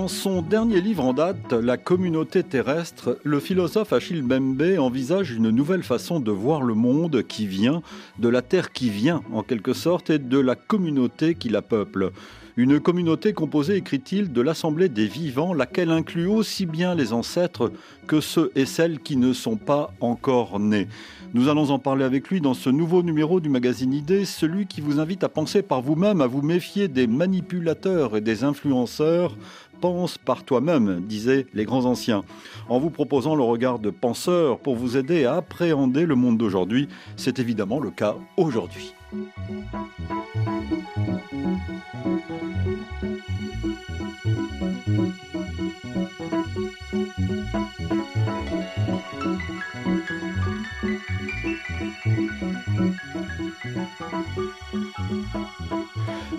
dans son dernier livre en date, La communauté terrestre, le philosophe Achille Mbembe envisage une nouvelle façon de voir le monde qui vient, de la terre qui vient en quelque sorte, et de la communauté qui la peuple. Une communauté composée, écrit-il, de l'assemblée des vivants, laquelle inclut aussi bien les ancêtres que ceux et celles qui ne sont pas encore nés. Nous allons en parler avec lui dans ce nouveau numéro du magazine Idées, celui qui vous invite à penser par vous-même, à vous méfier des manipulateurs et des influenceurs. Pense par toi-même, disaient les grands anciens, en vous proposant le regard de penseur pour vous aider à appréhender le monde d'aujourd'hui. C'est évidemment le cas aujourd'hui.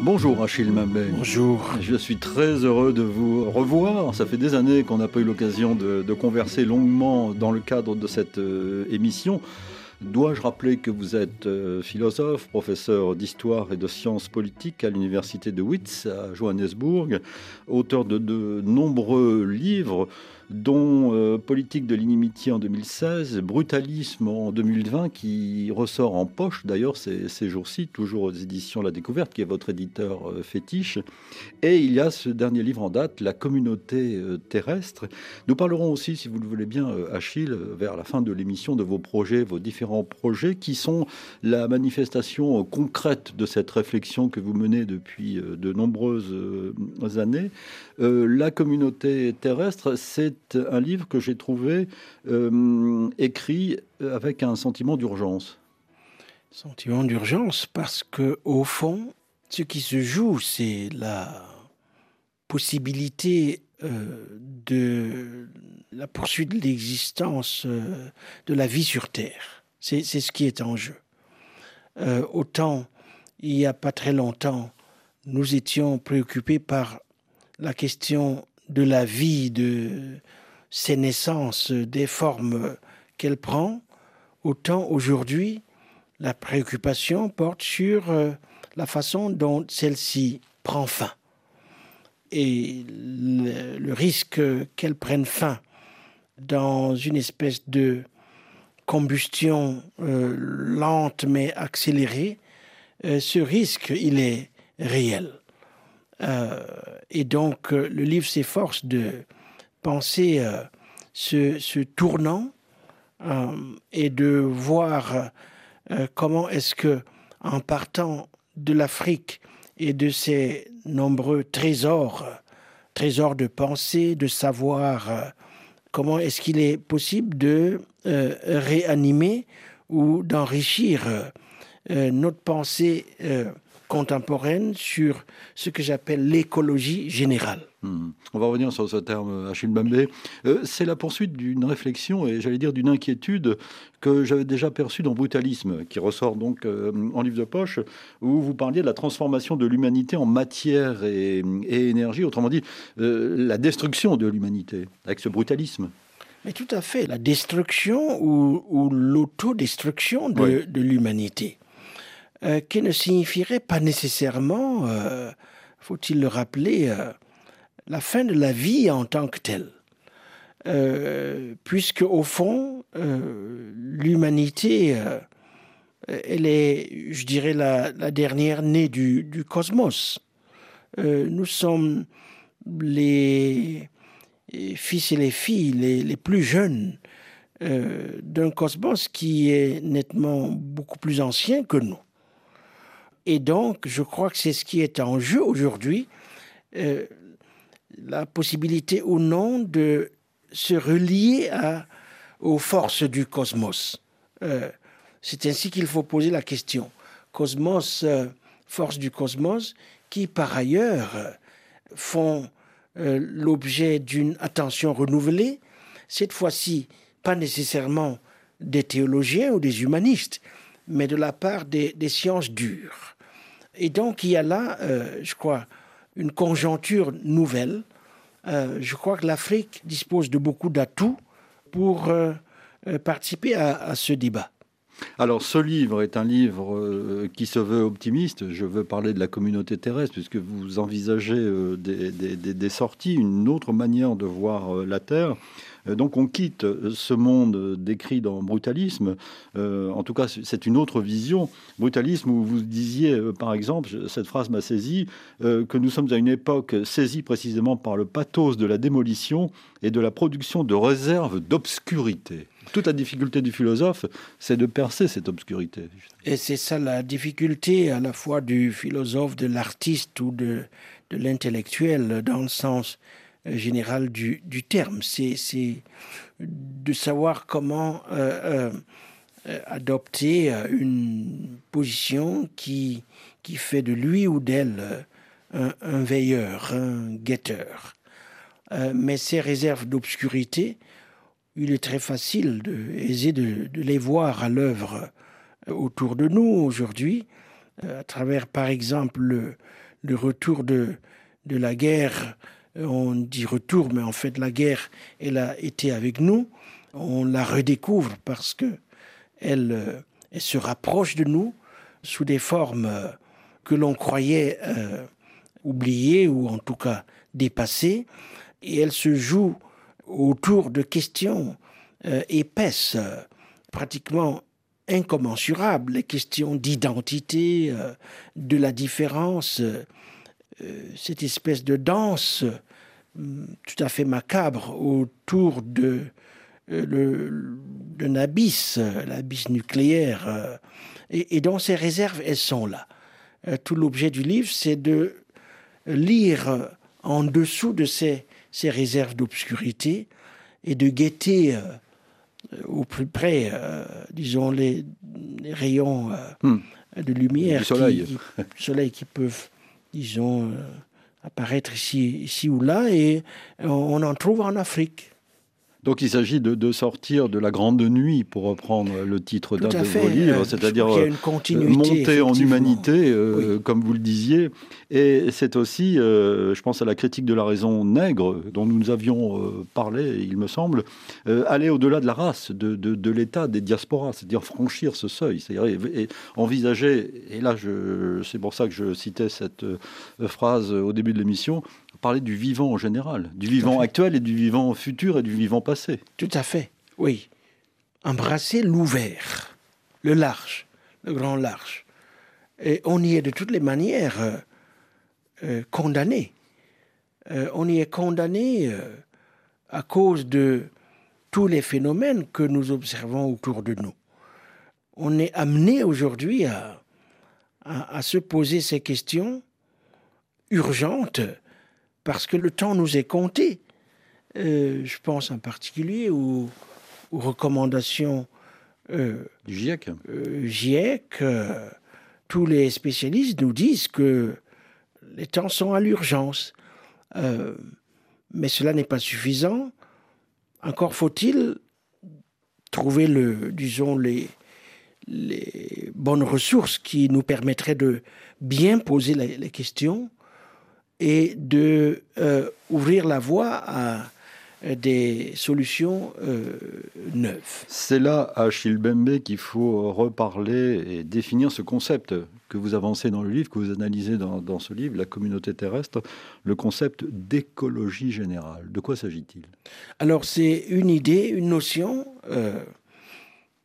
Bonjour Achille Mabé. Bonjour. Je suis très heureux de vous revoir. Ça fait des années qu'on n'a pas eu l'occasion de, converser longuement dans le cadre de cette euh, émission. Dois-je rappeler que vous êtes euh, philosophe, professeur d'histoire et de sciences politiques à l'université de Witz à Johannesburg, auteur de de nombreux livres dont euh, Politique de l'inimitié en 2016, Brutalisme en 2020, qui ressort en poche d'ailleurs ces, ces jours-ci, toujours aux éditions La Découverte, qui est votre éditeur euh, fétiche. Et il y a ce dernier livre en date, La communauté euh, terrestre. Nous parlerons aussi, si vous le voulez bien, Achille, vers la fin de l'émission, de vos projets, vos différents projets, qui sont la manifestation concrète de cette réflexion que vous menez depuis de nombreuses années. la communauté terrestre, c'est un livre que j'ai trouvé euh, écrit avec un sentiment d'urgence. Sentiment d'urgence parce que au fond, ce qui se joue, c'est la possibilité euh, de la poursuite de l'existence euh, de la vie sur Terre. C'est ce qui est en jeu. autant, il n'y a pas très longtemps, nous étions préoccupés par la question de la vie, de ses naissances, des formes qu'elle prend, autant aujourd'hui la préoccupation porte sur euh, la façon dont celle-ci prend fin et le, risque qu'elle prenne fin dans une espèce de combustion euh, lente mais accélérée, euh, ce risque, il est réel. Et donc, le livre s'efforce de penser euh, ce, tournant euh, et de voir euh, comment est-ce que, en partant de l'Afrique et de ses nombreux trésors, trésors de pensée, de savoir, comment est-ce qu'il est possible de réanimer ou d'enrichir notre pensée contemporaine sur ce que j'appelle l'écologie générale. Hmm. On va revenir sur ce terme, Achille Bambé. Euh, c'est la poursuite d'une réflexion et j'allais dire d'une inquiétude que j'avais déjà perçue dans Brutalisme, qui ressort donc euh, en livre de poche, où vous parliez de la transformation de l'humanité en matière et, énergie, autrement dit, euh, la destruction de l'humanité, avec ce brutalisme. Mais tout à fait, la destruction ou, l'autodestruction de l'humanité. Euh, qui ne signifierait pas nécessairement, euh, faut-il le rappeler, euh, la fin de la vie en tant que telle. puisque au fond, l'humanité, elle est, je dirais, la, dernière née du, cosmos. nous sommes les, fils et les filles les, les plus jeunes d'un cosmos qui est nettement beaucoup plus ancien que nous. Et donc, je crois que c'est ce qui est en jeu aujourd'hui, euh, la possibilité ou non de se relier aux forces du cosmos. Euh, c'est ainsi qu'il faut poser la question. Cosmos, euh, force du cosmos, qui par ailleurs font l'objet d'une attention renouvelée, cette fois-ci pas nécessairement des théologiens ou des humanistes, mais de la part des, sciences dures. Et donc il y a là, euh, je crois, une conjoncture nouvelle. Euh, je crois que l'Afrique dispose de beaucoup d'atouts pour euh, participer à, ce débat. Alors ce livre est un livre euh, qui se veut optimiste. Je veux parler de la communauté terrestre puisque vous envisagez euh, des, sorties, une autre manière de voir euh, la Terre. Donc on quitte ce monde décrit dans Brutalisme. en tout cas, c'est une autre vision. Brutalisme où vous disiez, par exemple, cette phrase m'a saisi, que nous sommes à une époque saisie précisément par le pathos de la démolition et de la production de réserves d'obscurité. Toute la difficulté du philosophe, c'est de percer cette obscurité. Et c'est ça la difficulté à la fois du philosophe, de l'artiste ou de, l'intellectuel dans le sens euh, général du, terme. C'est de savoir comment euh, euh, adopter une position qui, fait de lui ou d'elle un, veilleur, un guetteur. mais ces réserves d'obscurité, il est très facile, de, aisé de, les voir à l'œuvre euh, autour de nous aujourd'hui, euh, à travers par exemple le, retour de, la guerre. Euh, on dit retour, mais en fait la guerre, elle a été avec nous. On la redécouvre parce que elle se rapproche de nous sous des formes que l'on croyait oubliées ou en tout cas dépassées. Et elle se joue autour de questions euh, épaisses, pratiquement incommensurables, les questions d'identité, euh, de la différence, euh, cette espèce de danse tout à fait macabre autour de d'un abysse, l'abysse nucléaire. Et, et, dans ces réserves, elles sont là. tout l'objet du livre, c'est de lire en dessous de ces ces réserves d'obscurité et de guetter euh, au plus près, euh, disons, les, rayons euh, hmm. de lumière, du soleil. Qui, soleil qui peuvent, disons, apparaître ici, ici ou là, et on en trouve en Afrique. Donc il s'agit de, sortir de la grande nuit, pour reprendre le titre d'un de vos livres, euh, c'est-à-dire euh, monter en humanité, euh, comme vous le disiez. Et c'est aussi, je pense à la critique de la raison nègre, dont nous avions parlé, il me semble, aller au-delà de la race, de, l'État, des diasporas, c'est-à-dire franchir ce seuil, c'est-à-dire envisager, et là c'est pour ça que je citais cette phrase au début de l'émission, parler du vivant en général, du vivant actuel et du vivant futur et du vivant passé. Tout à fait, oui. Embrasser l'ouvert, le large, le grand large. Et on y est de toutes les manières euh, euh, condamné. Euh, on y est condamné à cause de tous les phénomènes que nous observons autour de nous. On est amené aujourd'hui à, à, se poser ces questions urgentes parce que le temps nous est compté. Euh, je pense en particulier aux, recommandations euh, du GIEC. Euh, GIEC tous les spécialistes nous disent que les temps sont à l'urgence. mais cela n'est pas suffisant. Encore faut-il trouver le, disons, les, les bonnes ressources qui nous permettraient de bien poser les questions et de euh, ouvrir la voie à euh, des solutions euh, neuves. C'est là, à Chilbembe, qu'il faut reparler et définir ce concept que vous avancez dans le livre, que vous analysez dans, ce livre, La communauté terrestre, le concept d'écologie générale. De quoi s'agit-il? Alors, c'est une idée, une notion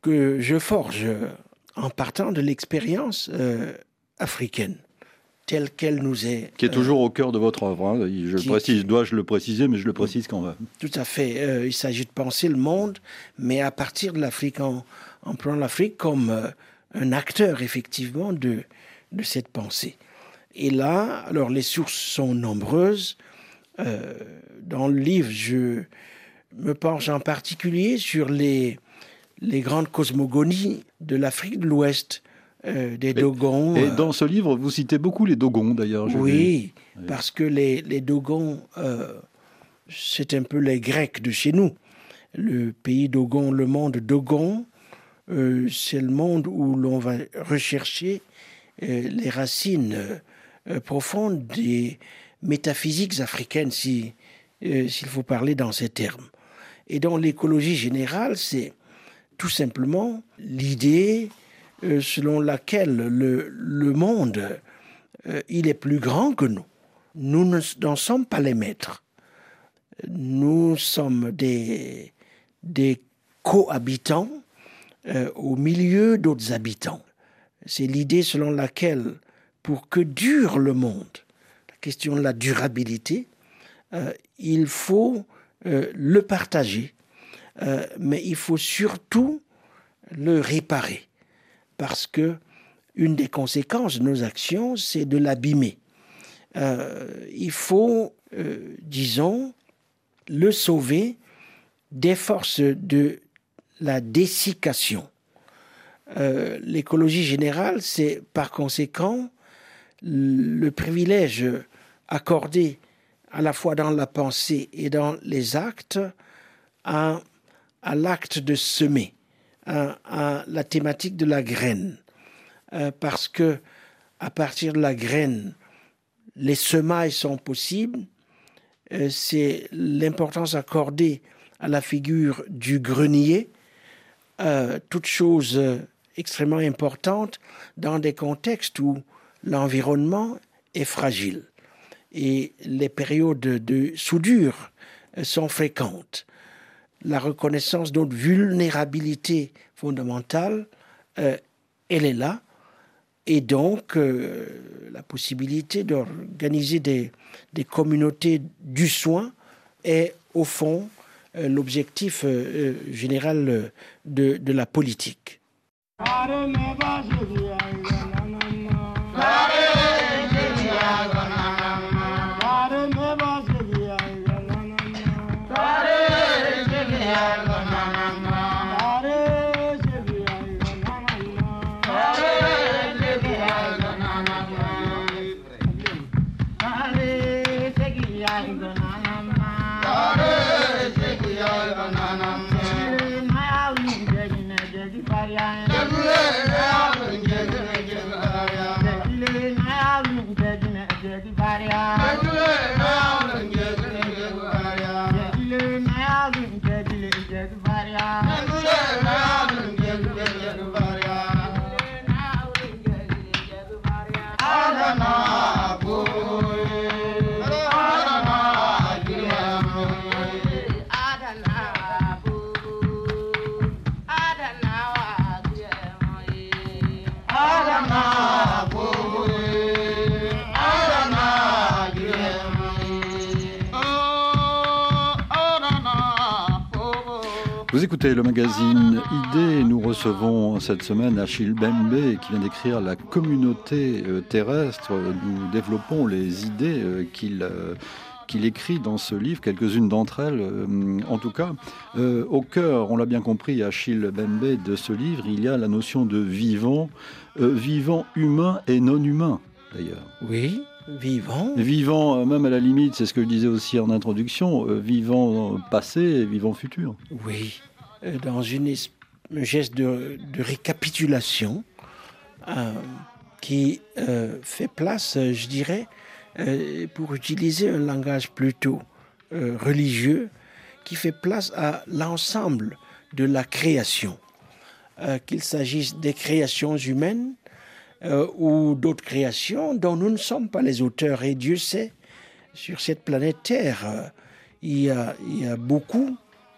que je forge en partant de l'expérience africaine telle qu'elle nous est. Qui est toujours au cœur de votre œuvre. Hein. Je précise, dois-je le préciser, mais je le précise quand même. Tout à fait. Euh, il s'agit de penser le monde, mais à partir de l'Afrique, en, prenant l'Afrique comme euh, un acteur effectivement de, de cette pensée. Et là, alors les sources sont nombreuses. Euh, dans le livre, je me penche en particulier sur les, les grandes cosmogonies de l'Afrique de l'Ouest euh, des Dogons. Et, dans ce livre, vous citez beaucoup les Dogons, d'ailleurs. Oui, parce que les, les Dogons, euh, c'est un peu les Grecs de chez nous. Le pays Dogon, le monde Dogon, euh, c'est le monde où l'on va rechercher les racines profondes des métaphysiques africaines, si, s'il faut parler dans ces termes. Et dans l'écologie générale, c'est tout simplement l'idée euh, selon laquelle le, le monde, euh, il est plus grand que nous. Nous n'en sommes pas les maîtres. Nous sommes des, des cohabitants euh, au milieu d'autres habitants. C'est l'idée selon laquelle, pour que dure le monde, la question de la durabilité, il faut le partager, mais il faut surtout le réparer, parce que une des conséquences de nos actions, c'est de l'abîmer. il faut, disons, le sauver des forces de la dessiccation. Euh, l'écologie générale, c'est par conséquent le privilège accordé à la fois dans la pensée et dans les actes à, l'acte de semer, à, la thématique de la graine. Euh, parce que à partir de la graine, les semailles sont possibles. Euh, c'est l'importance accordée à la figure du grenier euh, toute chose extrêmement importante dans des contextes où l'environnement est fragile et les périodes de soudure sont fréquentes. La reconnaissance de notre vulnérabilité fondamentale, elle est là. Et donc, la possibilité d'organiser des, communautés du soin est, au fond, euh, l'objectif euh, euh, général de la politique. Écoutez le magazine ID nous recevons cette semaine Achille Bembe qui vient d'écrire La communauté euh, terrestre. Nous développons les idées euh, qu'il euh, qu'il écrit dans ce livre, quelques-unes d'entre elles en tout cas. au cœur, on l'a bien compris, Achille Bembe, de ce livre, il y a la notion de vivant, vivant humain et non humain d'ailleurs. Oui, Vivant. Vivant, même à la limite, c'est ce que je disais aussi en introduction, euh, vivant passé et vivant futur. Oui, dans une, un geste de, récapitulation qui fait place, je dirais, pour utiliser un langage plutôt religieux, qui fait place à l'ensemble de la création, qu'il s'agisse des créations humaines, euh, ou d'autres créations dont nous ne sommes pas les auteurs. Et Dieu sait, sur cette planète Terre, euh, il, y a, beaucoup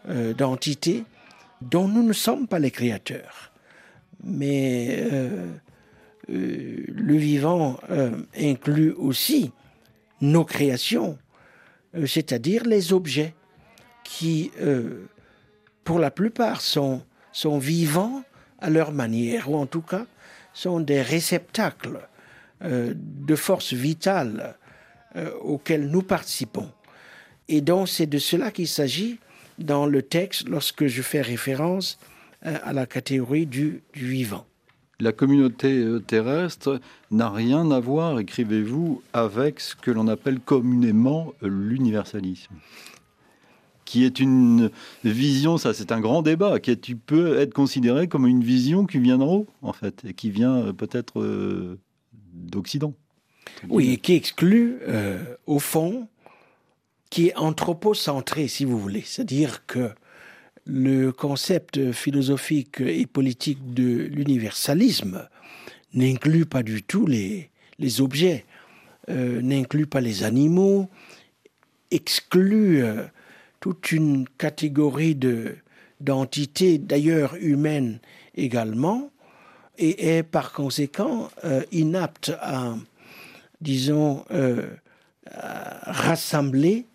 euh, d'entités dont nous ne sommes pas les créateurs. Mais le vivant inclut aussi nos créations, c'est-à-dire les objets qui, pour la plupart, sont, sont vivants à leur manière, ou en tout cas sont des réceptacles euh, de forces vitales euh, auxquelles nous participons. Et donc c'est de cela qu'il s'agit dans le texte lorsque je fais référence euh, à la catégorie du, du vivant. La communauté terrestre n'a rien à voir, écrivez-vous, avec ce que l'on appelle communément l'universalisme qui est une vision, ça c'est un grand débat, qui est, peut être considéré comme une vision qui vient d'en haut, en fait, et qui vient euh, peut-être euh, d'Occident. Oui, et qui exclut, euh, au fond, qui est anthropocentré, si vous voulez. C'est-à-dire que le concept philosophique et politique de l'universalisme n'inclut pas du tout les, les objets, euh, n'inclut pas les animaux, exclut euh, toute une catégorie de, d'entités, d'ailleurs humaines également, et est par conséquent euh, inapte à, disons, rassembler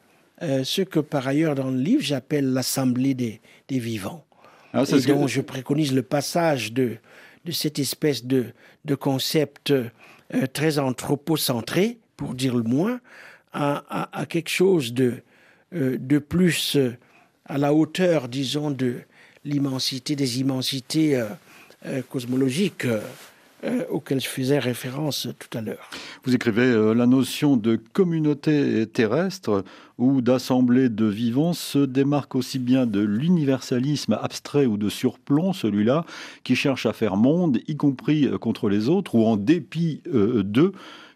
ce que par ailleurs dans le livre j'appelle l'assemblée des, des vivants. Ah, et donc je préconise le passage de, de cette espèce de, de concept euh, très anthropocentré, pour dire le moins, à, à, quelque chose de, euh, de plus euh, à la hauteur, disons, de l'immensité, des immensités cosmologiques euh, auquel je faisais référence tout à l'heure. Vous écrivez euh, la notion de communauté terrestre ou d'assemblée de vivants se démarque aussi bien de l'universalisme abstrait ou de surplomb, celui-là, qui cherche à faire monde, y compris euh, contre les autres ou en dépit d'eux,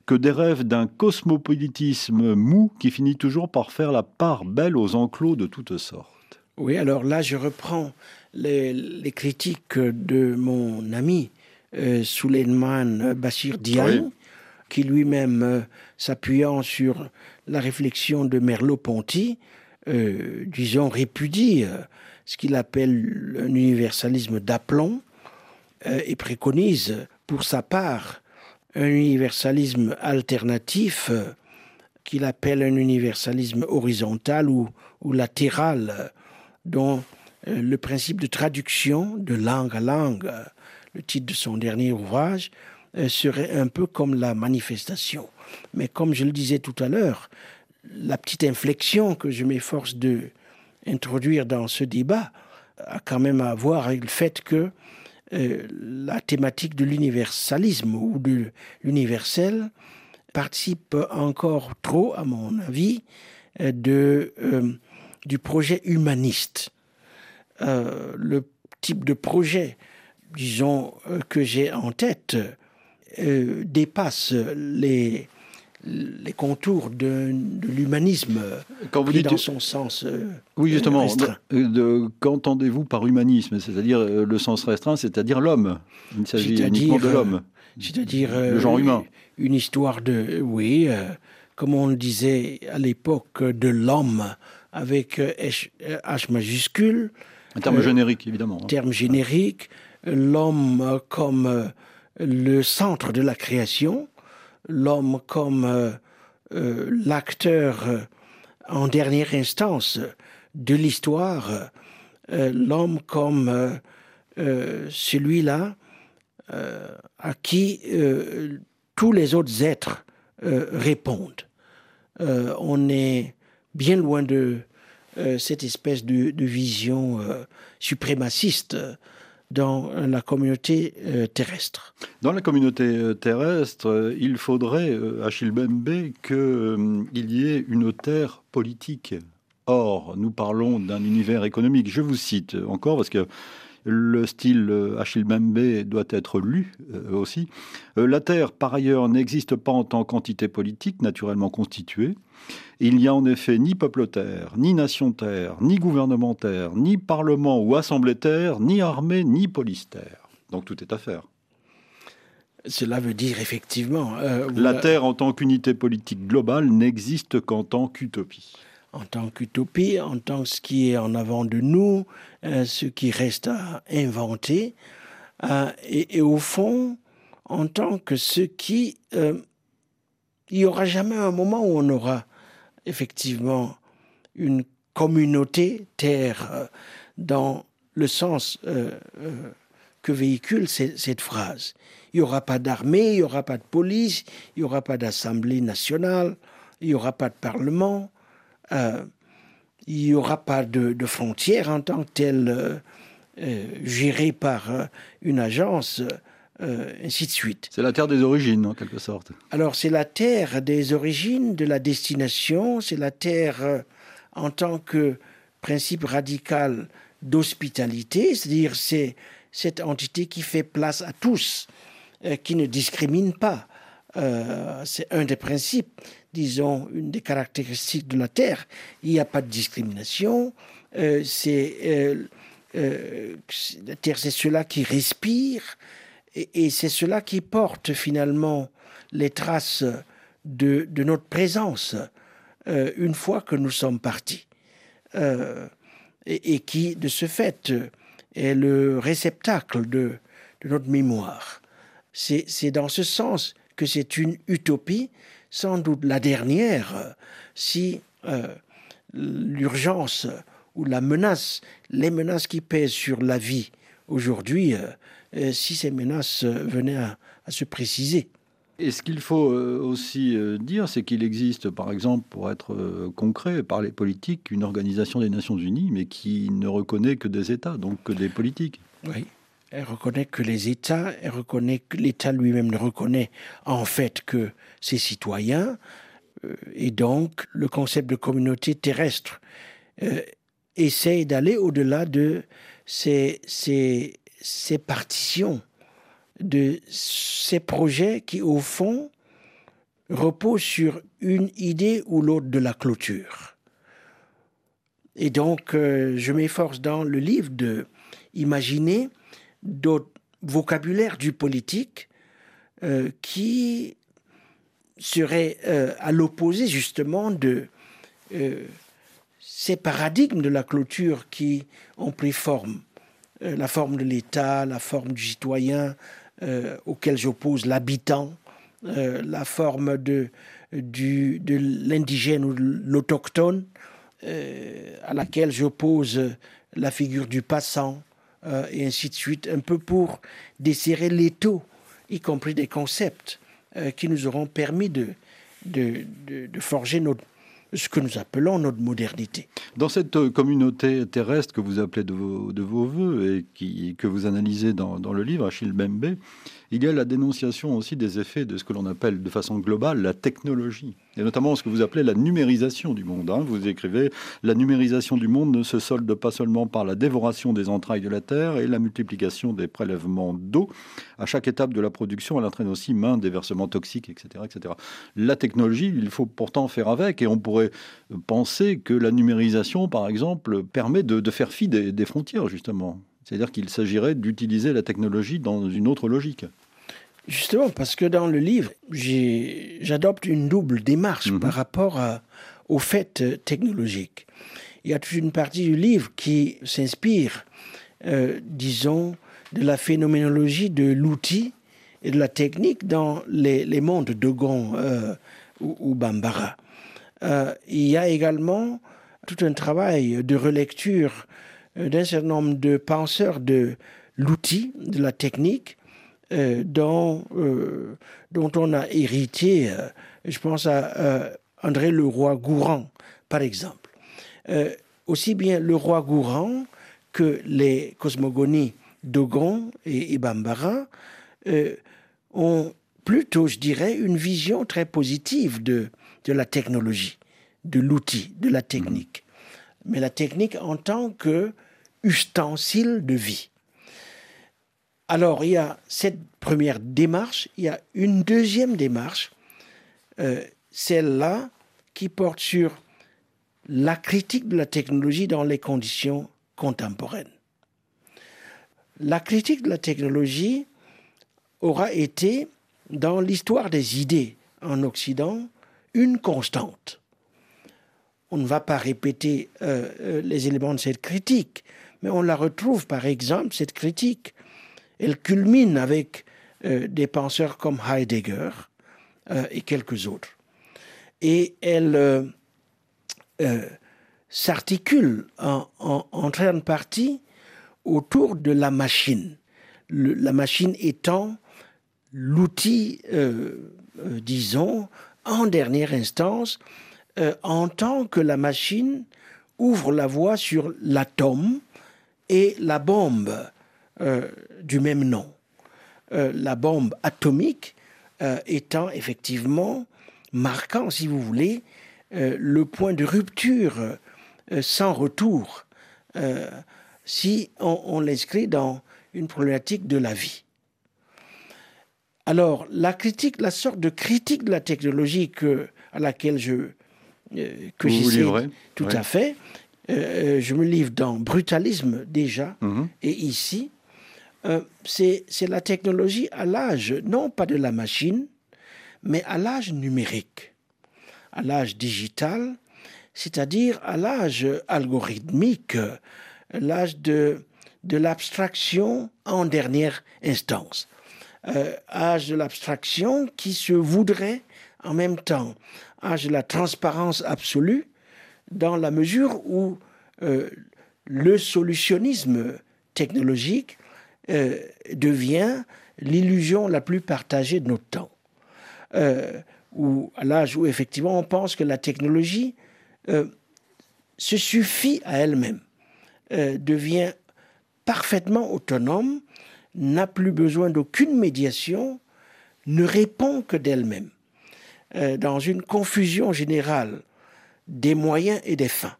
que des rêves d'un cosmopolitisme mou qui finit toujours par faire la part belle aux enclos de toutes sortes. Oui, alors là, je reprends les, les critiques de mon ami euh, Suleiman Bashir Diagne, qui lui-même, euh, s'appuyant sur la réflexion de Merleau-Ponty, euh, disons, répudie ce qu'il appelle un universalisme d'aplomb et préconise pour sa part un universalisme alternatif qu'il appelle un universalisme horizontal ou, ou latéral, dont le principe de traduction de langue à langue le titre de son dernier ouvrage, euh, serait un peu comme la manifestation. Mais comme je le disais tout à l'heure, la petite inflexion que je m'efforce de introduire dans ce débat a quand même à voir avec le fait que euh, la thématique de l'universalisme ou de l'universel participe encore trop, à mon avis, euh, de, du projet humaniste. le type de projet disons, euh, que j'ai en tête euh, dépasse les, les contours de, l'humanisme Quand vous dites dans son sens euh, Oui, justement. Qu'entendez-vous par humanisme? C'est-à-dire le sens restreint, c'est-à-dire l'homme. Il s'agit uniquement de l'homme. C'est-à-dire le genre humain. Une histoire de, oui, comme on le disait à l'époque, de l'homme avec H, H majuscule. Un terme générique, évidemment. Hein. Terme générique l'homme comme euh, le centre de la création, l'homme comme euh, euh, l'acteur en dernière instance de l'histoire, l'homme comme celui-là à qui tous les autres êtres répondent. on est bien loin de cette espèce de, de vision suprémaciste dans la communauté euh, terrestre. Dans la communauté euh, terrestre, euh, il faudrait, Achille Bembe, qu'il y ait une terre politique. Or, nous parlons d'un univers économique. Je vous cite encore parce que le style Achille Bembe doit être lu aussi. La Terre, par ailleurs, n'existe pas en tant qu'entité politique naturellement constituée. Il n'y a en effet ni peuple terre, ni nation terre, ni gouvernement terre, ni parlement ou assemblée terre, ni armée, ni police terre. Donc tout est à faire. Cela veut dire effectivement... Euh, la Terre en tant qu'unité politique globale n'existe qu'en tant qu'utopie. En tant qu'utopie, en tant que ce qui est en avant de nous, euh, ce qui reste à inventer, euh, et, au fond, en tant que ce qui... il n'y aura jamais un moment où on aura effectivement une communauté terre euh, dans le sens euh, euh, que véhicule cette phrase. Il n'y aura pas d'armée, il n'y aura pas de police, il n'y aura pas d'assemblée nationale, il n'y aura pas de parlement, il n'y aura pas de, de, frontières en tant que telle gérée par une agence euh, ainsi de suite. C'est la terre des origines, en quelque sorte. Alors, c'est la terre des origines, de la destination, c'est la terre euh, en tant que principe radical d'hospitalité, c'est-à-dire c'est cette entité qui fait place à tous, euh, qui ne discrimine pas. C'est un des principes, disons, une des caractéristiques de la Terre. Il n'y a pas de discrimination. c'est la Terre, c'est cela qui respire et, c'est cela qui porte finalement les traces de, notre présence une fois que nous sommes partis. Et, qui, de ce fait, est le réceptacle de notre mémoire. C'est dans ce sens que c'est une utopie, sans doute la dernière, si euh, l'urgence ou la menace, les menaces qui pèsent sur la vie aujourd'hui, euh, euh, si ces menaces venaient à, se préciser. Et ce qu'il faut aussi dire, c'est qu'il existe, par exemple, pour être concret, par les politiques, une organisation des Nations Unies, mais qui ne reconnaît que des États, donc que des politiques. Oui. Elle reconnaît que les États, elle reconnaît que l'État lui-même ne reconnaît en fait que ses citoyens, euh, et donc le concept de communauté terrestre euh, essaye d'aller au-delà de ces, ces, ces partitions, de ces projets qui au fond reposent sur une idée ou l'autre de la clôture. Et donc, euh, je m'efforce dans le livre de imaginer d'autres vocabulaire du politique euh, qui serait euh, à l'opposé justement de euh, ces paradigmes de la clôture qui ont pris forme, la forme de l'État, la forme du citoyen auquel j'oppose l'habitant, la forme de, de l'indigène ou de l'autochtone, à laquelle j'oppose la figure du passant, euh, et ainsi de suite, un peu pour desserrer l'étau, y compris des concepts euh, qui nous auront permis de, de, forger notre, ce que nous appelons notre modernité. Dans cette euh, communauté terrestre que vous appelez de vos, de vos voeux et qui, que vous analysez dans, dans le livre, Achille Bembe, il y a la dénonciation aussi des effets de ce que l'on appelle de façon globale la technologie, et notamment ce que vous appelez la numérisation du monde. Hein. Vous écrivez La numérisation du monde ne se solde pas seulement par la dévoration des entrailles de la Terre et la multiplication des prélèvements d'eau. À chaque étape de la production, elle entraîne aussi main des versements toxiques, etc., etc. La technologie, il faut pourtant faire avec, et on pourrait penser que la numérisation, par exemple, permet de, faire fi des frontières, justement. C'est-à-dire qu'il s'agirait d'utiliser la technologie dans une autre logique. Justement, parce que dans le livre, j'adopte une double démarche mhm. par rapport au fait euh, technologique. Il y a toute une partie du livre qui s'inspire, euh, disons, de la phénoménologie de l'outil et de la technique dans les, mondes de euh, ou, Bambara. Euh, il y a également tout un travail de relecture euh, d'un certain nombre de penseurs de l'outil, de la technique, euh, dont, euh, dont on a hérité, je pense à André Leroy-Gourand, par exemple. aussi bien Leroy-Gourand que les cosmogonies Dogon et, et Bambara ont plutôt, je dirais, une vision très positive de, de la technologie, de l'outil, de la technique. Mais la technique en tant que ustensile de vie. Alors, il y a cette première démarche, il y a une deuxième démarche, euh, celle-là qui porte sur la critique de la technologie dans les conditions contemporaines. La critique de la technologie aura été, dans l'histoire des idées en Occident, une constante. On ne va pas répéter euh, euh, les éléments de cette critique, mais on la retrouve, par exemple, cette critique. Elle culmine avec euh, des penseurs comme Heidegger euh, et quelques autres. Et elle euh, s'articule en, en, grande partie autour de la machine. la machine étant l'outil, disons, en dernière instance, en tant que la machine ouvre la voie sur l'atome et la bombe euh, du même nom. Euh, la bombe atomique euh, étant effectivement marquant, si vous voulez, le point de rupture sans retour si on, l'inscrit dans une problématique de la vie. Alors, la critique, la sorte de critique de la technologie que, à laquelle je que j'essaie tout à fait, je me livre dans brutalisme déjà, Mhm. et ici, euh, c'est la technologie à l'âge, non pas de la machine, mais à l'âge numérique, à l'âge digital, c'est-à-dire à l'âge algorithmique, l'âge de, de l'abstraction en dernière instance. Euh, âge de l'abstraction qui se voudrait en même temps âge de la transparence absolue, dans la mesure où euh, le solutionnisme technologique euh, devient l'illusion la plus partagée de notre temps. Euh, où, à l'âge où effectivement on pense que la technologie euh, se suffit à elle-même, devient parfaitement autonome, n'a plus besoin d'aucune médiation, ne répond que d'elle-même, dans une confusion générale des moyens et des fins.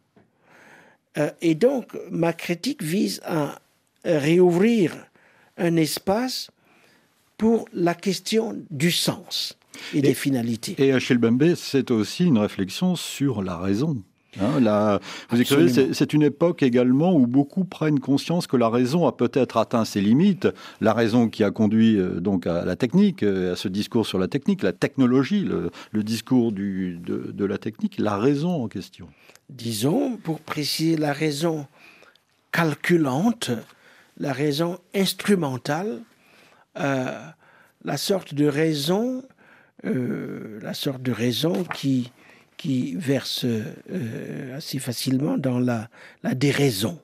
Et donc, ma critique vise à réouvrir un espace pour la question du sens et, des finalités. Et Achille Bembe, c'est aussi une réflexion sur la raison. Hein, la- vous écrivez, c'est c'est une époque également où beaucoup prennent conscience que la raison a peut-être atteint ses limites. La raison qui a conduit euh, donc à la technique, euh, à ce discours sur la technique, la technologie, le, le discours du- de, de la technique, la raison en question. Disons, pour préciser la raison calculante, la raison instrumentale, euh, la sorte de raison, euh, la sorte de raison qui, qui verse euh, assez facilement dans la, la déraison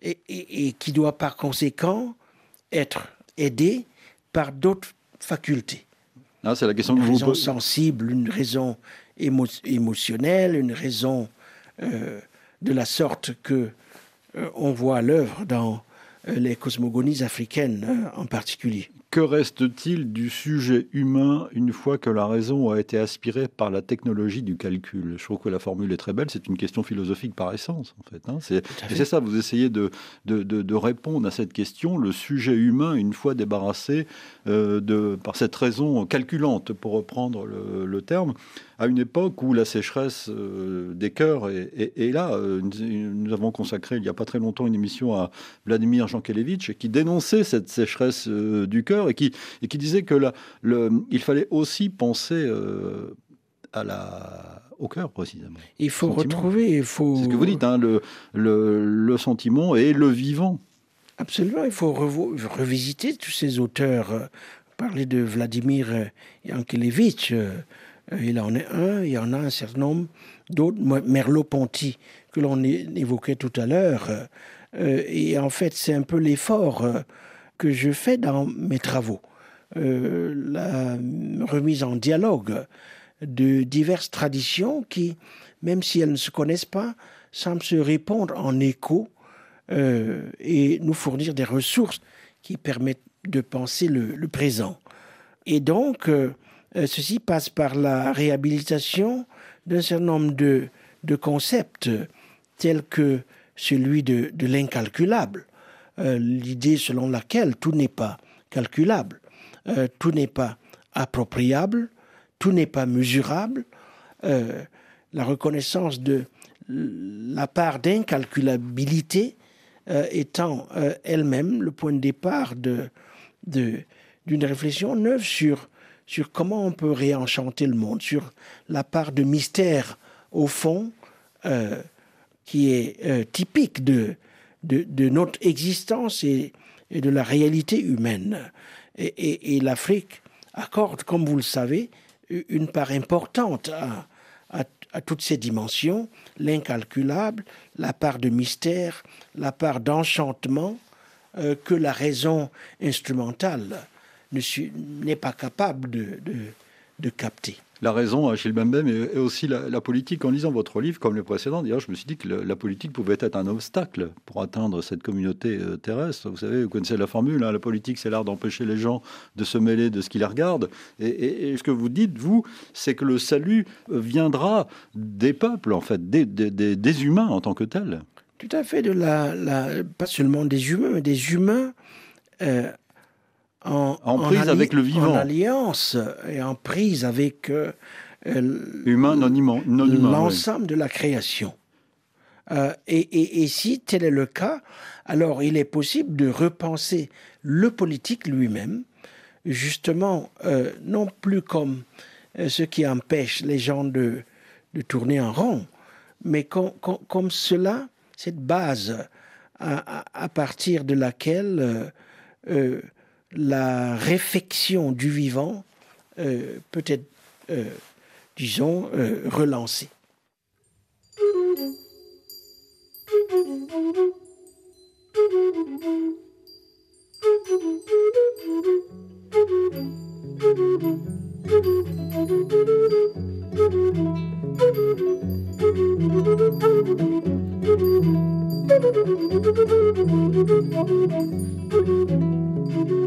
et, et- et qui doit par conséquent être aidée par d'autres facultés Hein, c'est la question que une vous raison posez. sensible, une raison émo- émotionnelle, une raison de la sorte que on voit l'œuvre dans euh, les cosmogonies africaines euh, en particulier. Que reste-t-il du sujet humain une fois que la raison a été aspirée par la technologie du calcul? Je trouve que la formule est très belle, c'est une question philosophique par essence, en fait. hein. C'est ça, vous essayez de, de, de- de répondre à cette question, le sujet humain, une fois débarrassé euh, de, par cette raison calculante, pour reprendre le, le terme, à une époque où la sécheresse euh, des cœurs est, est- est là. Euh, Nous, nous avons consacré il n'y a pas très longtemps une émission à Vladimir Jankelevitch qui dénonçait cette sécheresse euh, du cœur et qui, et qui disait que la, le, il fallait aussi penser euh, à la, au cœur précisément. Il faut Sentiment. retrouver, il faut C'est ce que vous dites, hein, le, le, le sentiment et le vivant. absolument, il faut revisiter tous ces auteurs. Parler de Vladimir Yankelevitch, euh, il en est un, il y en a un certain nombre d'autres, Merleau-Ponty que l'on évoquait tout à l'heure. euh, et en fait, c'est un peu l'effort que je fais dans mes travaux. Euh, la remise en dialogue de diverses traditions qui, même si elles ne se connaissent pas, semblent se répondre en écho euh, et nous fournir des ressources qui permettent de penser le, présent. Et donc, euh, ceci passe par la réhabilitation d'un certain nombre de, concepts tels que celui de l'incalculable, euh, l'idée selon laquelle tout n'est pas calculable, euh, tout n'est pas appropriable, tout n'est pas mesurable, euh, la reconnaissance de la part d'incalculabilité étant elle-même le point de départ de, d'une réflexion neuve sur, sur comment on peut réenchanter le monde, sur la part de mystère au fond qui est typique de, de, notre existence et, de la réalité humaine. Et, l'Afrique accorde, comme vous le savez, une part importante à, toutes ces dimensions, l'incalculable, la part de mystère, la part d'enchantement euh, que la raison instrumentale n'est pas capable de capter. La raison, Achille Bembem, et aussi la, politique. En lisant votre livre, comme les précédents, d'ailleurs, je me suis dit que le- la politique pouvait être un obstacle pour atteindre cette communauté euh, terrestre. Vous savez, vous connaissez la formule, hein, la politique, c'est l'art d'empêcher les gens de se mêler de ce qui les regarde. Et, ce que vous dites, vous, c'est que le salut euh, viendra des peuples, en fait, des humains en tant que tels. Tout à fait, de la, la- pas seulement des humains, mais des humains euh, en, En prise avec le vivant. En alliance et en prise avec euh, euh, non, oui. l'ensemble de la création. et, si tel est le cas, alors il est possible de repenser le politique lui-même, justement, non plus comme ce qui empêche les gens de, de tourner en rond, mais comme cela, cette base à, partir de laquelle euh, euh, la réflexion du vivant euh, peut être, disons, relancée.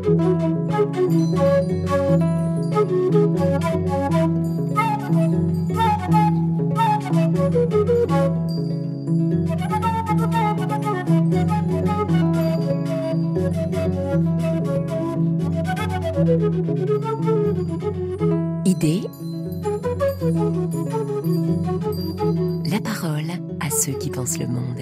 Idée La parole à ceux qui pensent le monde.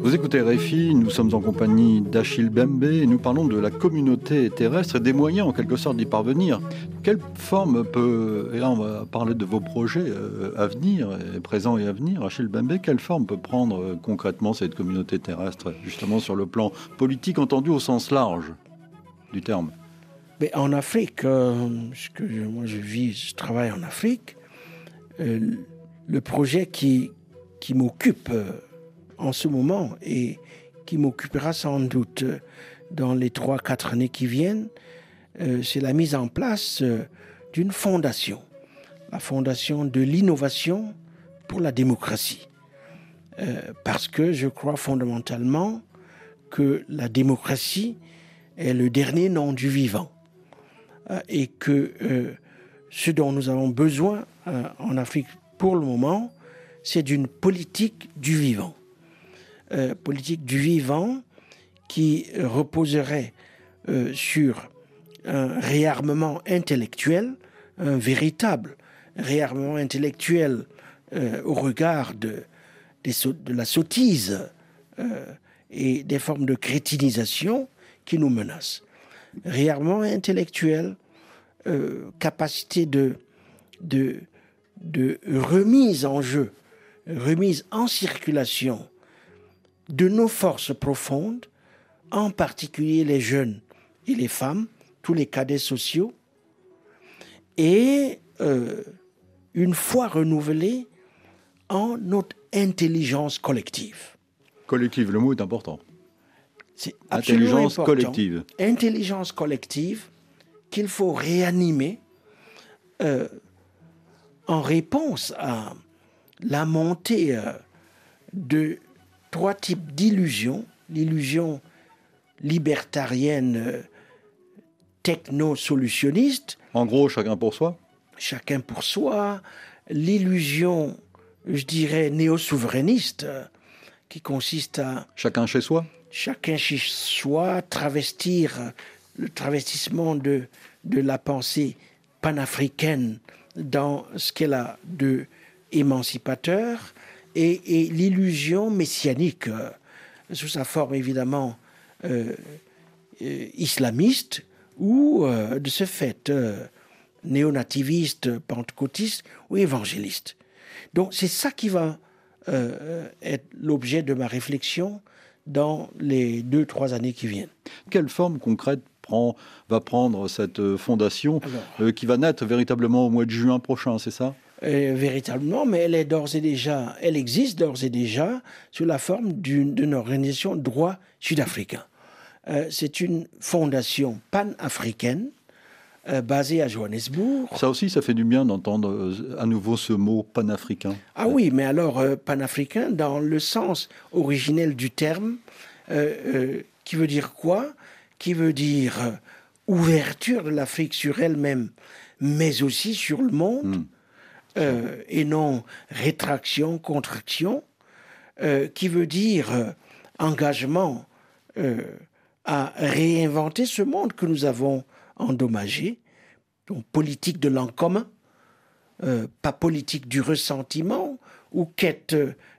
Vous écoutez Réfi, nous sommes en compagnie d'Achille Bembe nous parlons de la communauté terrestre et des moyens en quelque sorte d'y parvenir. Quelle forme peut, et là on va parler de vos projets euh, à venir, présents et à venir, Achille Bembe, quelle forme peut prendre euh, concrètement cette communauté terrestre, justement sur le plan politique entendu au sens large du terme? Mais En Afrique, euh, que moi je vis, je travaille en Afrique, le projet qui, qui m'occupe en ce moment et qui m'occupera sans doute dans les trois, quatre années qui viennent, euh, c'est la mise en place euh, d'une fondation, la fondation de l'innovation pour la démocratie. Euh, parce que je crois fondamentalement que la démocratie est le dernier nom du vivant et que ce dont nous avons besoin en Afrique pour le moment, c'est d'une politique du vivant. Euh, politique du vivant qui reposerait euh, sur un réarmement intellectuel, un véritable réarmement intellectuel euh, au regard de, la sottise et des formes de crétinisation qui nous menacent. Réarmement intellectuel, capacité de remise en jeu, remise en circulation de nos forces profondes, en particulier les jeunes et les femmes, tous les cadets sociaux, et euh, une fois renouvelée en notre intelligence collective. Collective, le mot est important. C'est intelligence collective. Intelligence collective qu'il faut réanimer euh, en réponse à la montée euh, de trois types d'illusions. L'illusion libertarienne techno-solutionniste. En gros, chacun pour soi Chacun pour soi. L'illusion, je dirais, néo-souverainiste, qui consiste à... Chacun chez soi Chacun chez soi, travestir le travestissement de, de la pensée panafricaine dans ce qu'elle a de émancipateur, et, l'illusion messianique, euh, sous sa forme évidemment euh, euh, islamiste, ou de ce fait néonativiste, pentecôtiste ou évangéliste. Donc c'est ça qui va être l'objet de ma réflexion dans les deux, trois années qui viennent. Quelle forme concrète prend, va prendre cette fondation qui va naître véritablement au mois de juin prochain, c'est ça? Véritablement, mais elle est d'ores et déjà, elle existe d'ores et déjà sous la forme d'une organisation droit sud-africain. Euh, c'est une fondation pan-africaine euh, basée à Johannesburg. Ça aussi, ça fait du bien d'entendre euh, à nouveau ce mot panafricain. Ah oui, mais alors panafricain dans le sens originel du terme, qui veut dire quoi? Qui veut dire ouverture de l'Afrique sur elle-même, mais aussi sur le monde, hmm. et non rétraction, contraction, qui veut dire engagement à réinventer ce monde que nous avons endommagé, donc politique de l'en commun, euh, pas politique du ressentiment ou quête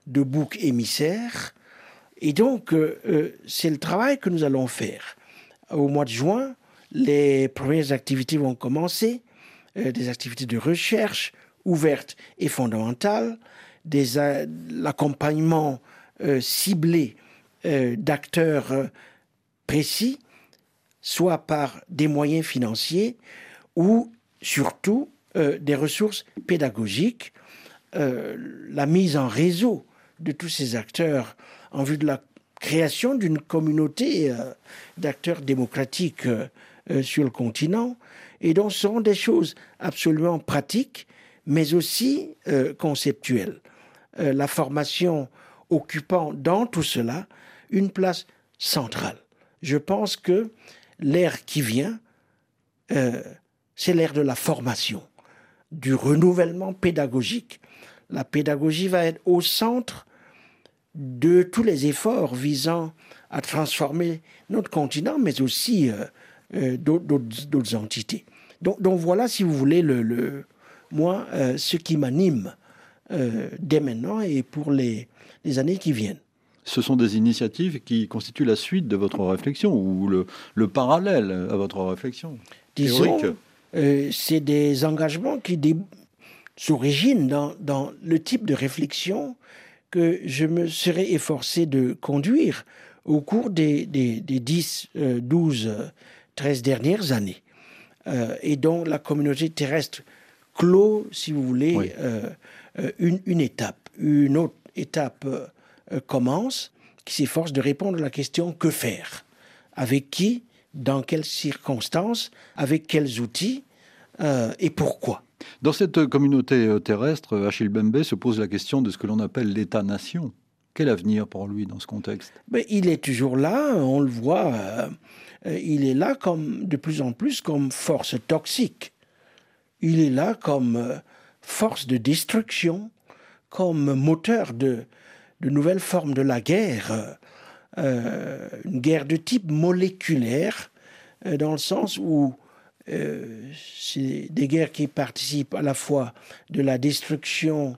de bouc émissaire. Et donc, euh, euh, c'est le travail que nous allons faire. Au mois de juin, les premières activités vont commencer, des activités de recherche ouvertes et fondamentales, l'accompagnement ciblé d'acteurs précis, soit par des moyens financiers ou surtout euh, des ressources pédagogiques, euh, la mise en réseau de tous ces acteurs en vue de la création d'une communauté euh, d'acteurs démocratiques sur le continent. Et donc ce sont des choses absolument pratiques, mais aussi conceptuelles. la formation occupant dans tout cela une place centrale je pense que l'ère qui vient, euh, c'est l'ère de la formation, du renouvellement pédagogique. La pédagogie va être au centre de tous les efforts visant à transformer notre continent, mais aussi euh, euh, d'autres entités. Donc, voilà, si vous voulez, le, moi, ce qui m'anime dès maintenant et pour les années qui viennent. Ce sont des initiatives qui constituent la suite de votre réflexion ou le, parallèle à votre réflexion Disons, euh, c'est des engagements qui s'originent dans, dans, le type de réflexion que je me serais efforcé de conduire au cours des, des, 10, 12, 13 dernières années, euh, et dont la communauté terrestre clôt, si vous voulez, euh, une, une, étape. Une autre étape euh, commence, qui s'efforce de répondre à la question que faire? Avec qui? Dans quelles circonstances? Avec quels outils? Euh, Et pourquoi? Dans cette communauté euh, terrestre, Achille Bembe se pose la question de ce que l'on appelle l'État-nation. Quel avenir pour lui dans ce contexte? Mais Il est toujours là, on le voit, il est là comme, de plus en plus comme force toxique. Il est là comme force de destruction, comme moteur de, de nouvelles formes de la guerre, euh, une guerre de type moléculaire, euh, dans le sens où euh, c'est des guerres qui participent à la fois de la destruction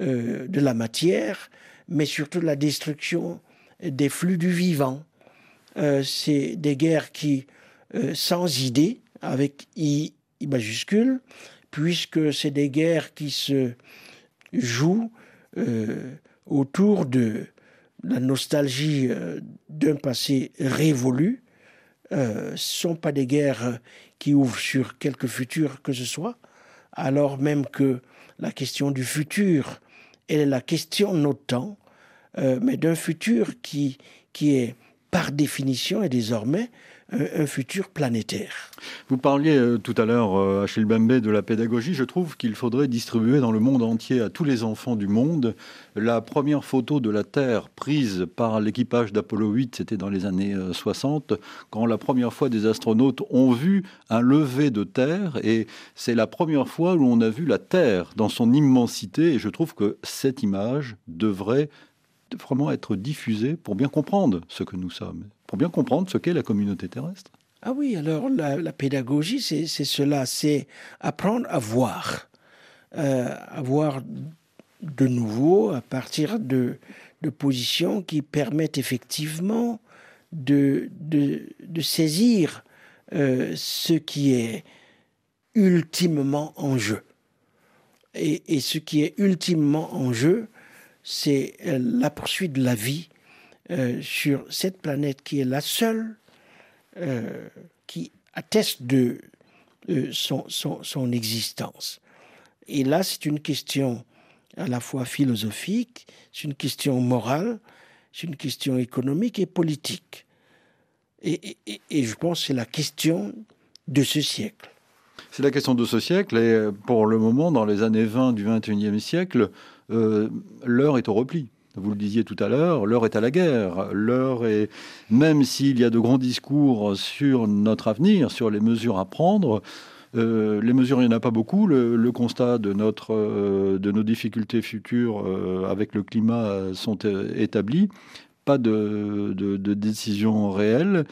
de la matière, mais surtout de la destruction des flux du vivant. c'est des guerres qui, sans idée, avec I majuscule, puisque c'est des guerres qui se jouent autour de la nostalgie euh, d'un passé révolu. Euh, ce ne sont pas des guerres qui ouvrent sur quelque futur que ce soit, alors même que la question du futur, elle est la question de notre temps, euh, mais d'un futur qui, qui est par définition et désormais un futur planétaire. Vous parliez euh, tout à l'heure, euh, Achille Bembe, de la pédagogie. Je trouve qu'il faudrait distribuer dans le monde entier à tous les enfants du monde la première photo de la Terre prise par l'équipage d'Apollo 8, c'était dans les années 60, euh, quand la première fois des astronautes ont vu un lever de Terre. Et c'est la première fois où on a vu la Terre dans son immensité. Et je trouve que cette image devrait vraiment être diffusée pour bien comprendre ce que nous sommes pour bien comprendre ce qu'est la communauté terrestre. Ah oui, alors la, pédagogie, c'est cela, c'est apprendre à voir, euh, à voir de nouveau à partir de, de positions qui permettent effectivement de, de, saisir euh, ce qui est ultimement en jeu. Et, ce qui est ultimement en jeu, c'est la poursuite de la vie euh, sur cette planète qui est la seule euh, qui atteste de son, son, existence. Et là, c'est une question à la fois philosophique, c'est une question morale, c'est une question économique et politique. Et, je pense que c'est la question de ce siècle. C'est la question de ce siècle, et pour le moment, dans les années 20 du 21e siècle, euh, l'heure est au repli. Vous le disiez tout à l'heure, l'heure est à la guerre. L'heure est, même s'il y a de grands discours sur notre avenir, sur les mesures à prendre, euh, les mesures, il n'y en a pas beaucoup. Le, constat de, notre, euh, de nos difficultés futures avec le climat sont établis. Pas de décision réelle.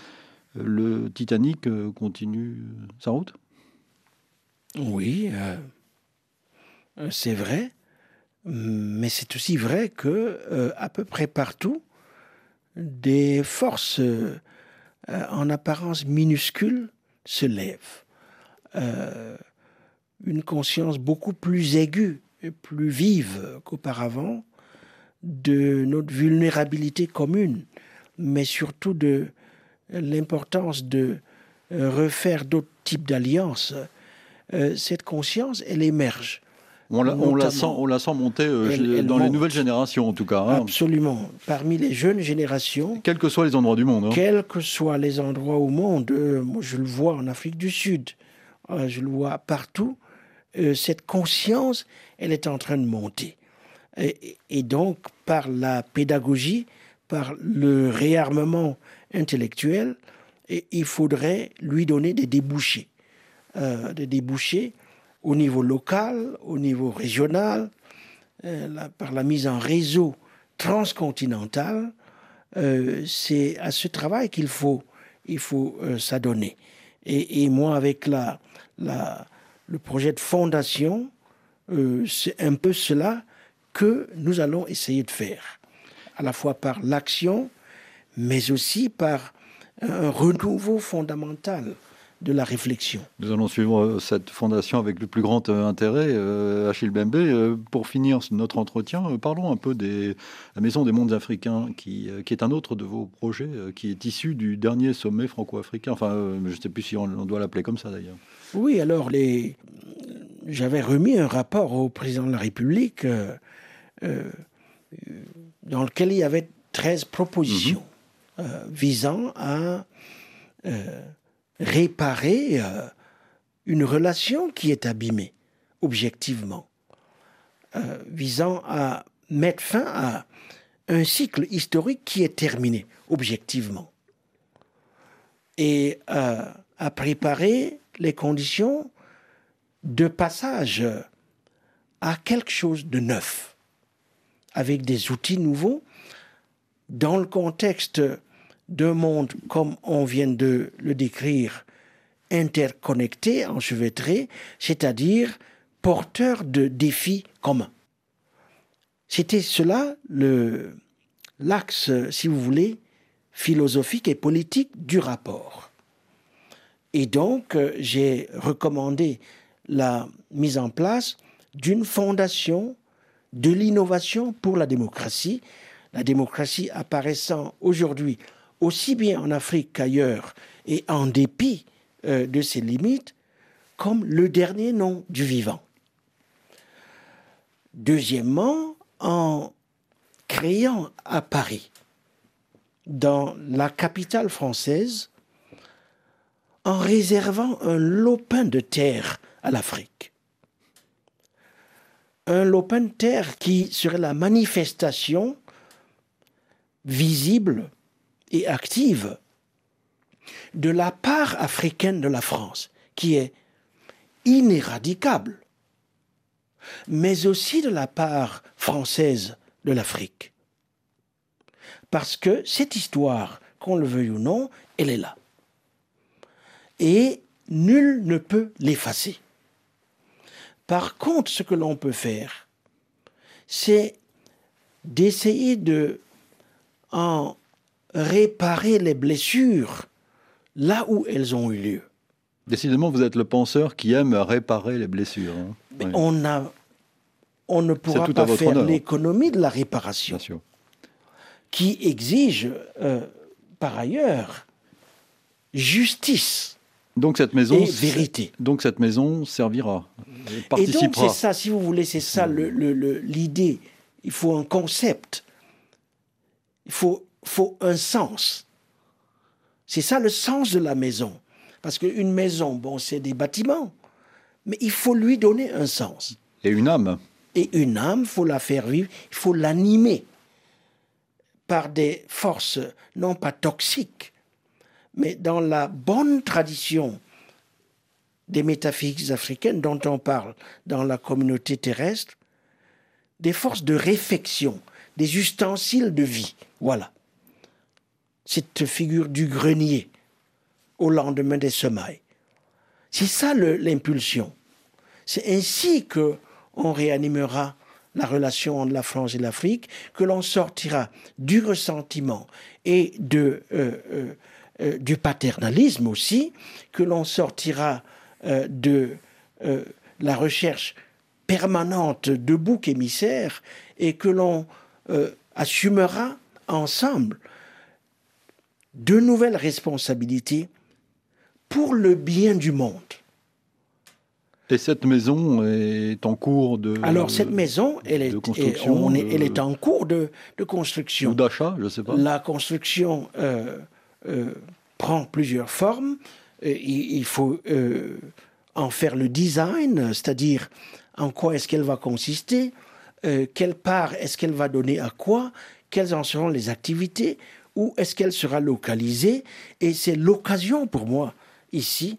Le Titanic continue sa route? Oui, c'est vrai. Mais c'est aussi vrai que euh, à peu près partout, des forces euh, en apparence minuscules se lèvent. Euh, une conscience beaucoup plus aiguë et plus vive qu'auparavant de notre vulnérabilité commune, mais surtout de l'importance de refaire d'autres types d'alliances. cette conscience, elle émerge. On la, sent, on la sent monter euh, dans les nouvelles générations, en tout cas. Hein. Absolument. Parmi les jeunes générations. Quels que soient les endroits du monde. Hein. Quels que soient les endroits au monde. Euh, moi, je le vois en Afrique du Sud. Euh, je le vois partout. cette conscience, elle est en train de monter. Et, donc, par la pédagogie, par le réarmement intellectuel, il faudrait lui donner des débouchés. des débouchés au niveau local, au niveau régional, euh, par la mise en réseau transcontinental, euh, c'est à ce travail qu'il faut, il faut euh, s'adonner. Et, moi, avec le projet de fondation, c'est un peu cela que nous allons essayer de faire, à la fois par l'action, mais aussi par un renouveau fondamental de la réflexion. Nous allons suivre euh, cette fondation avec le plus grand euh, intérêt, euh, Achille Bembe. Pour finir notre entretien, parlons un peu de la Maison des mondes africains, qui, qui, est un autre de vos projets, qui est issu du dernier sommet franco-africain. Enfin, je ne sais plus si on, doit l'appeler comme ça d'ailleurs. Oui, alors les... j'avais remis un rapport au président de la République dans lequel il y avait 13 propositions mhm. visant à réparer euh, une relation qui est abîmée, objectivement, euh, visant à mettre fin à un cycle historique qui est terminé, objectivement, et euh, à préparer les conditions de passage à quelque chose de neuf, avec des outils nouveaux, dans le contexte d'un monde, comme on vient de le décrire, interconnecté, enchevêtré, c'est-à-dire porteur de défis communs. C'était cela le, l'axe, si vous voulez, philosophique et politique du rapport. Et donc, j'ai recommandé la mise en place d'une fondation de l'innovation pour la démocratie, la démocratie apparaissant aujourd'hui aussi bien en Afrique qu'ailleurs, et en dépit euh, de ses limites, comme le dernier nom du vivant. Deuxièmement, en créant à Paris, dans la capitale française, en réservant un lopin de terre à l'Afrique. Un lopin de terre qui serait la manifestation visible et active de la part africaine de la France, qui est inéradicable, mais aussi de la part française de l'Afrique. Parce que cette histoire, qu'on le veuille ou non, elle est là. Et nul ne peut l'effacer. Par contre, ce que l'on peut faire, c'est d'essayer de, en réparer les blessures là où elles ont eu lieu. Décidément, vous êtes le penseur qui aime réparer les blessures. Hein. on, a, on ne pourra pas faire l'économie de la réparation, qui exige euh, par ailleurs justice. Donc cette maison, et vérité. Donc cette maison servira, Et donc c'est ça, si vous voulez, c'est ça l'idée. Il faut un concept. Il faut, faut un sens. C'est ça le sens de la maison. Parce qu'une maison, bon, c'est des bâtiments, mais il faut lui donner un sens. Et une âme. Et une âme, il faut la faire vivre, il faut l'animer par des forces non pas toxiques, mais dans la bonne tradition des métaphysiques africaines dont on parle dans la communauté terrestre, des forces de réflexion, des ustensiles de vie. Voilà. Cette figure du grenier au lendemain des semailles. C'est ça l'impulsion. C'est ainsi que on réanimera la relation entre la France et l'Afrique, que l'on sortira du ressentiment et de, euh, euh, euh, du paternalisme aussi, que l'on sortira de la recherche permanente de boucs émissaires et que l'on assumera ensemble de nouvelles responsabilités pour le bien du monde. Et cette maison est en cours de. Alors cette maison, elle est, on est, elle est en cours de, de construction. Ou d'achat, je ne sais pas. La construction euh, euh, prend plusieurs formes. il, faut euh, en faire le design, c'est-à-dire en quoi est-ce qu'elle va consister, quelle part est-ce qu'elle va donner à quoi, quelles en seront les activités, où est-ce qu'elle sera localisée? Et c'est l'occasion pour moi ici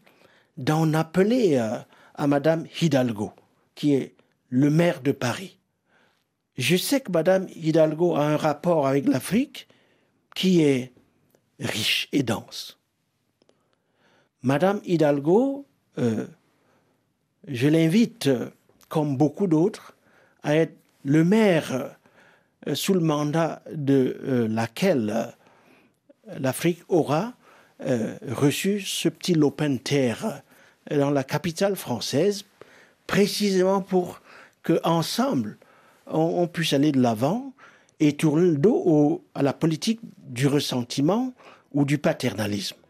d'en appeler à Madame Hidalgo, qui est le maire de Paris. Je sais que Madame Hidalgo a un rapport avec l'Afrique qui est riche et dense. Madame Hidalgo, euh, je l'invite, comme beaucoup d'autres, à être le maire euh, sous le mandat de euh, laquelle l'Afrique aura reçu ce petit lopin de terre dans la capitale française, précisément pour qu'ensemble, on, on puisse aller de l'avant et tourner le dos à la politique du ressentiment ou du paternalisme.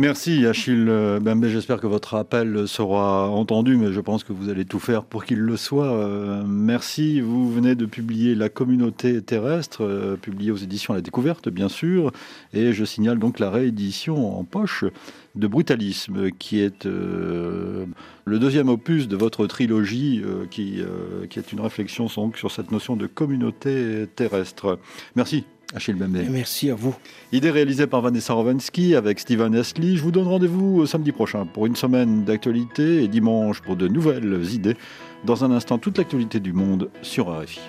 Merci Achille Bembe, j'espère que votre appel sera entendu, mais je pense que vous allez tout faire pour qu'il le soit. Euh, merci, vous venez de publier La communauté terrestre, euh, publié aux éditions La Découverte bien sûr, et je signale donc la réédition en poche de Brutalisme, qui est euh, le deuxième opus de votre trilogie, qui, qui est une réflexion sur cette notion de communauté terrestre. Merci Achille Bembe. Merci à vous. Idée réalisée par Vanessa Rovensky avec Steven Esli. Je vous donne rendez-vous samedi prochain pour une semaine d'actualité et dimanche pour de nouvelles idées. Dans un instant, toute l'actualité du monde sur RFI.